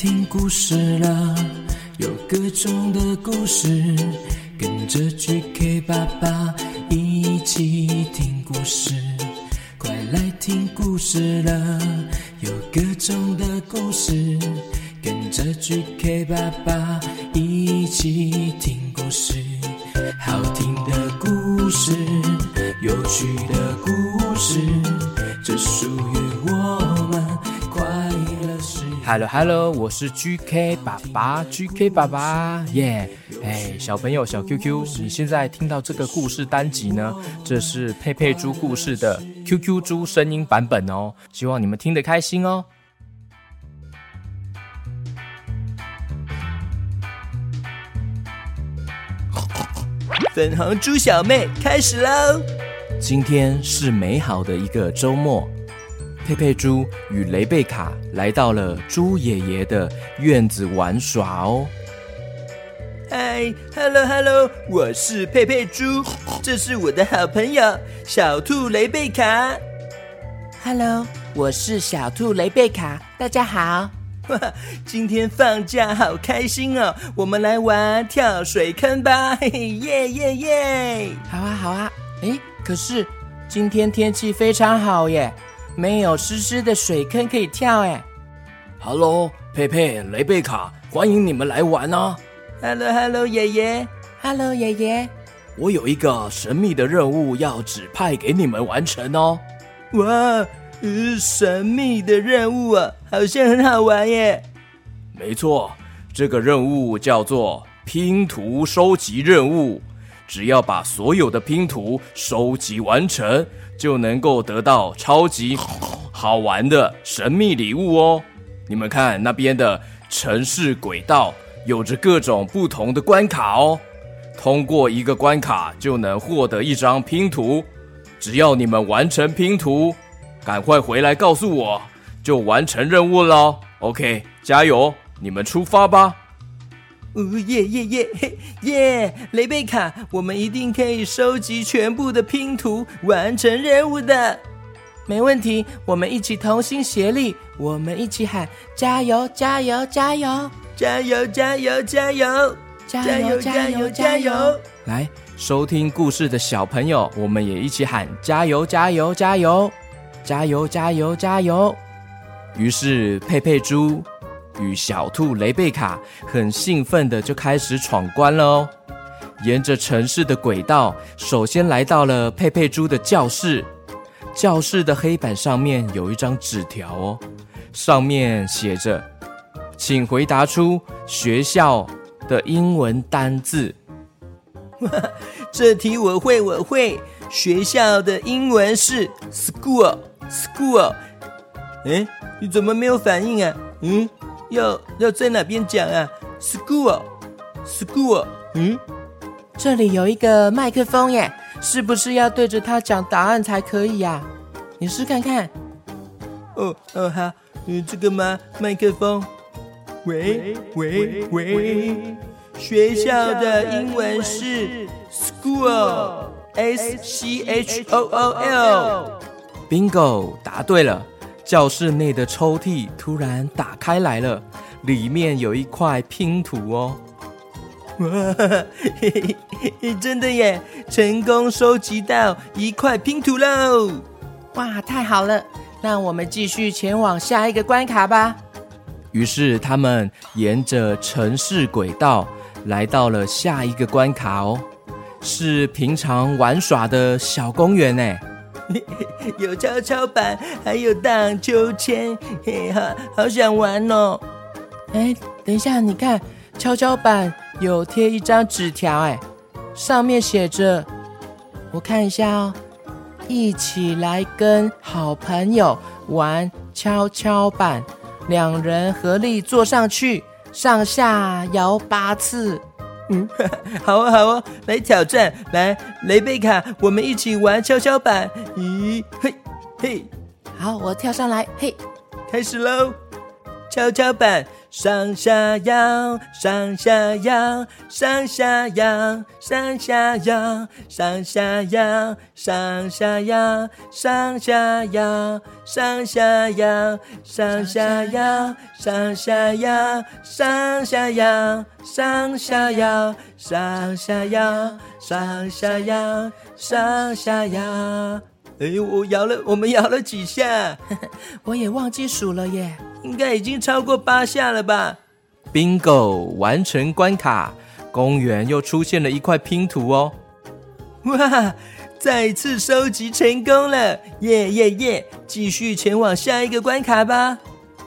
听故事了，有各种的故事，跟着 GK 爸爸一起听故事。快来听故事了，有各种的故事，跟着 GK 爸爸一起听 Hello，Hello，我是 GK 爸爸，GK 爸爸，耶！哎，小朋友，小 QQ，你现在听到这个故事单集呢？这是佩佩猪故事的 QQ 猪声音版本哦，希望你们听得开心哦。粉红猪小妹开始喽！今天是美好的一个周末。佩佩猪与雷贝卡来到了猪爷爷的院子玩耍哦。嗨，Hello，Hello，我是佩佩猪，这是我的好朋友小兔雷贝卡。Hello，我是小兔雷贝卡，大家好。哇，今天放假好开心哦，我们来玩跳水坑吧，嘿嘿，耶耶耶！好啊，好啊。诶，可是今天天气非常好耶。没有湿湿的水坑可以跳哎！Hello，佩佩、雷贝卡，欢迎你们来玩哦！Hello，Hello，爷爷，Hello，爷爷，我有一个神秘的任务要指派给你们完成哦！哇，呃，神秘的任务啊，好像很好玩耶！没错，这个任务叫做拼图收集任务，只要把所有的拼图收集完成。就能够得到超级 好玩的神秘礼物哦！你们看那边的城市轨道，有着各种不同的关卡哦。通过一个关卡就能获得一张拼图，只要你们完成拼图，赶快回来告诉我，就完成任务了。OK，加油！你们出发吧。哦耶耶耶嘿耶！雷贝卡，我们一定可以收集全部的拼图，完成任务的。没问题，我们一起同心协力，我们一起喊加油加油加油加油加油加油加油加油加油！来收听故事的小朋友，我们也一起喊加油加油加油加油加油加油！于是佩佩猪。与小兔雷贝卡很兴奋的就开始闯关了哦。沿着城市的轨道，首先来到了佩佩猪的教室。教室的黑板上面有一张纸条哦，上面写着：“请回答出学校的英文单字。”，这题我会，我会。学校的英文是 school，school。哎，你怎么没有反应啊？嗯。要要在哪边讲啊？School，school，嗯，这里有一个麦克风耶，是不是要对着它讲答案才可以呀？你试看看。哦哦好，嗯，这个吗？麦克风。喂喂喂，学校的英文是 school，S C H O O L。Bingo，答对了。教室内的抽屉突然打开来了，里面有一块拼图哦！哇，嘿嘿，真的耶！成功收集到一块拼图喽！哇，太好了！那我们继续前往下一个关卡吧。于是他们沿着城市轨道来到了下一个关卡哦，是平常玩耍的小公园呢。有跷跷板，还有荡秋千，嘿哈，好想玩哦！哎，等一下，你看，跷跷板有贴一张纸条，哎，上面写着，我看一下哦，一起来跟好朋友玩跷跷板，两人合力坐上去，上下摇八次。嗯，好啊，好啊，来挑战，来，雷贝卡，我们一起玩跷跷板。咦，嘿，嘿，好，我跳上来，嘿，开始喽！跷跷板上下摇，上下摇，上下摇，上下摇，上下摇，上下摇，上下摇，上下摇，上下摇，上下摇，上下摇，上下摇，上下摇，上下摇，上下摇。哎，我摇了，我们摇了几下？我也忘记数了耶，应该已经超过八下了吧？Bingo，完成关卡，公园又出现了一块拼图哦！哇，再次收集成功了，耶耶耶！继续前往下一个关卡吧。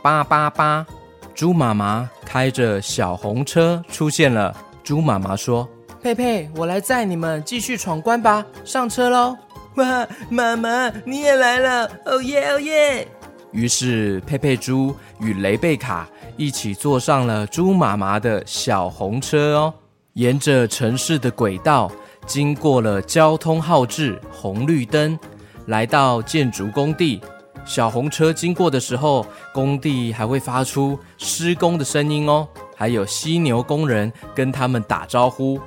八八八，猪妈妈开着小红车出现了。猪妈妈说：“佩佩，我来载你们继续闯关吧，上车喽！”哇，妈妈你也来了！哦耶哦耶！于是佩佩猪与雷贝卡一起坐上了猪妈妈的小红车哦，沿着城市的轨道，经过了交通号志红绿灯，来到建筑工地。小红车经过的时候，工地还会发出施工的声音哦，还有犀牛工人跟他们打招呼。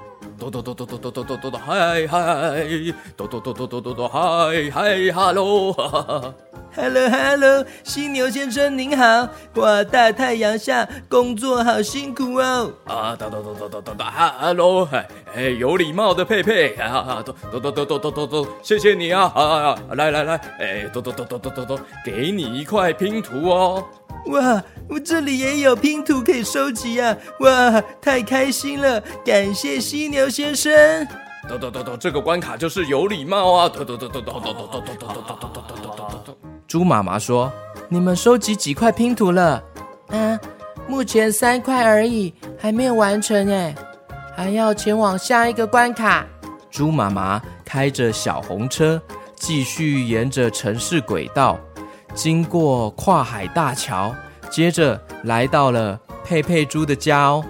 哆哆哆哆哆哆哆哆哆，嗨嗨！哆哆哆哆哆哆哆，嗨嗨哈喽，哈哈哈喽哈喽，犀牛先生您好！哇，大太阳下工作好辛苦哦！啊，哆哆哆哆哆哆哆，哈喽，哎，有礼貌的佩佩，啊，哆哆哆哆哆哆哆，谢谢你啊！啊，来来来，哎，哆哆哆哆哆哆哆，给你一块拼图哦。哇，我这里也有拼图可以收集啊！哇，太开心了，感谢犀牛先生。嘟嘟嘟嘟，这个关卡就是有礼貌啊！嘟嘟嘟嘟嘟嘟嘟嘟嘟嘟嘟嘟嘟嘟。猪妈妈说：“你们收集几块拼图了？”啊，目前三块而已，还没有完成哎，还要前往下一个关卡。猪妈妈开着小红车，继续沿着城市轨道。经过跨海大桥，接着来到了佩佩猪的家哦。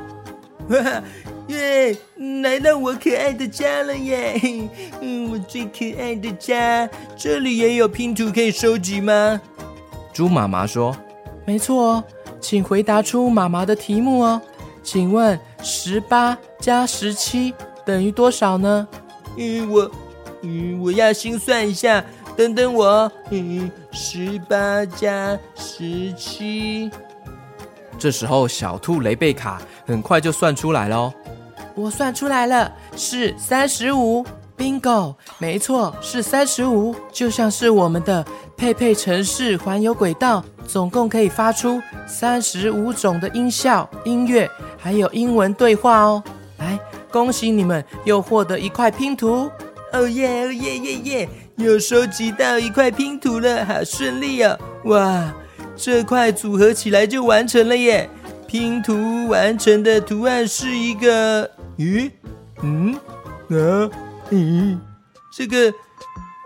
哇 耶！来到我可爱的家了耶！嗯，我最可爱的家，这里也有拼图可以收集吗？猪妈妈说：“没错哦，请回答出妈妈的题目哦。请问十八加十七等于多少呢？”嗯，我，嗯，我要心算一下。等等我，嗯，十八加十七。这时候，小兔雷贝卡很快就算出来喽。我算出来了，是三十五。Bingo，没错，是三十五。就像是我们的佩佩城市环游轨道，总共可以发出三十五种的音效、音乐，还有英文对话哦。来，恭喜你们又获得一块拼图。哦耶，哦耶耶耶！又收集到一块拼图了，好顺利哦！哇，这块组合起来就完成了耶！拼图完成的图案是一个……咦？嗯？啊？嗯？这个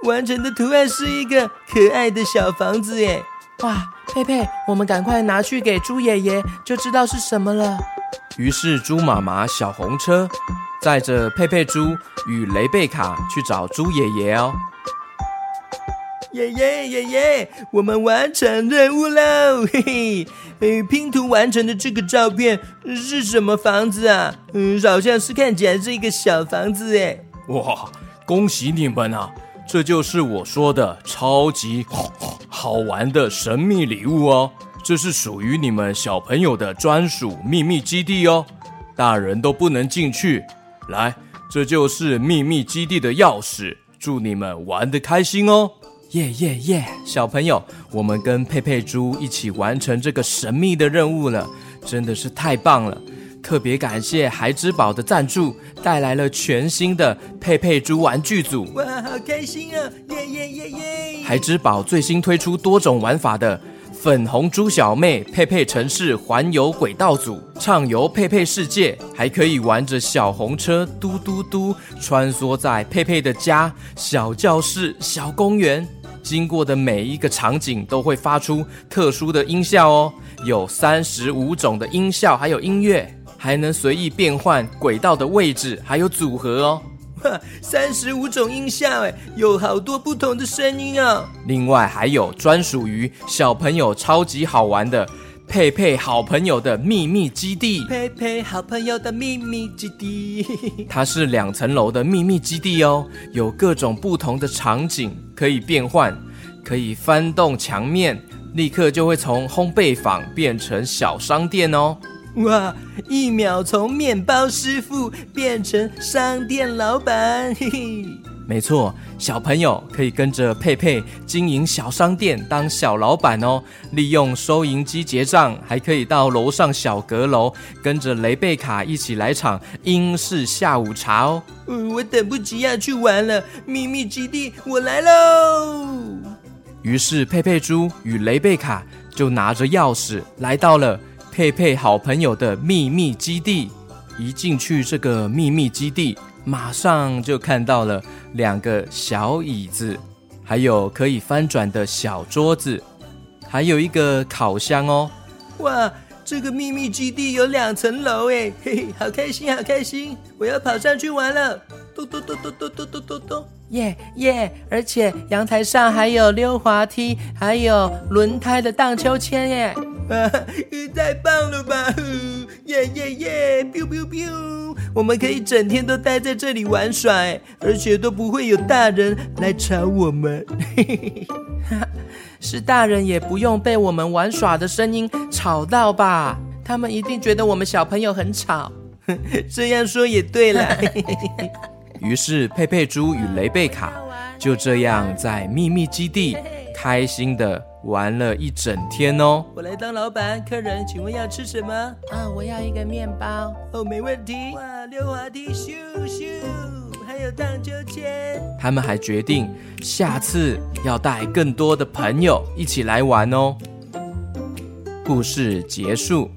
完成的图案是一个可爱的小房子耶！哇，佩佩，我们赶快拿去给猪爷爷，就知道是什么了。于是猪妈妈小红车载着佩佩猪与雷贝卡去找猪爷爷哦。爷爷爷爷，我们完成任务喽！嘿嘿，呃，拼图完成的这个照片是什么房子啊？嗯，好像是看起来是一个小房子哎。哇，恭喜你们啊！这就是我说的超级 好玩的神秘礼物哦。这是属于你们小朋友的专属秘密基地哦，大人都不能进去。来，这就是秘密基地的钥匙。祝你们玩得开心哦！耶耶耶！小朋友，我们跟佩佩猪一起完成这个神秘的任务了，真的是太棒了！特别感谢孩之宝的赞助，带来了全新的佩佩猪玩具组。哇，好开心啊！耶耶耶耶！孩之宝最新推出多种玩法的粉红猪小妹佩佩城市环游轨道组，畅游佩佩世界，还可以玩着小红车嘟嘟嘟穿梭在佩佩的家、小教室、小公园。经过的每一个场景都会发出特殊的音效哦，有三十五种的音效，还有音乐，还能随意变换轨道的位置，还有组合哦。哇，三十五种音效，哎，有好多不同的声音啊！另外还有专属于小朋友超级好玩的佩佩好朋友的秘密基地。佩佩好朋友的秘密基地，它是两层楼的秘密基地哦，有各种不同的场景可以变换，可以翻动墙面，立刻就会从烘焙坊变成小商店哦。哇！一秒从面包师傅变成商店老板，嘿嘿。没错，小朋友可以跟着佩佩经营小商店，当小老板哦。利用收银机结账，还可以到楼上小阁楼，跟着雷贝卡一起来场英式下午茶哦。嗯，我等不及要去玩了，秘密基地，我来喽！于是佩佩猪与雷贝卡就拿着钥匙来到了。佩佩好朋友的秘密基地，一进去这个秘密基地，马上就看到了两个小椅子，还有可以翻转的小桌子，还有一个烤箱哦。哇，这个秘密基地有两层楼哎，嘿嘿，好开心，好开心！我要跑上去玩了，咚咚咚咚咚咚咚咚咚，耶耶！而且阳台上还有溜滑梯，还有轮胎的荡秋千耶。啊，太棒了吧！耶耶耶！biu biu biu！我们可以整天都待在这里玩耍，而且都不会有大人来吵我们。是大人也不用被我们玩耍的声音吵到吧？他们一定觉得我们小朋友很吵。这样说也对了。于是佩佩猪与雷贝卡就这样在秘密基地开心的。玩了一整天哦！我来当老板，客人请问要吃什么？啊，我要一个面包。哦，没问题。哇，溜滑梯，咻咻，还有荡秋千。他们还决定下次要带更多的朋友一起来玩哦。故事结束。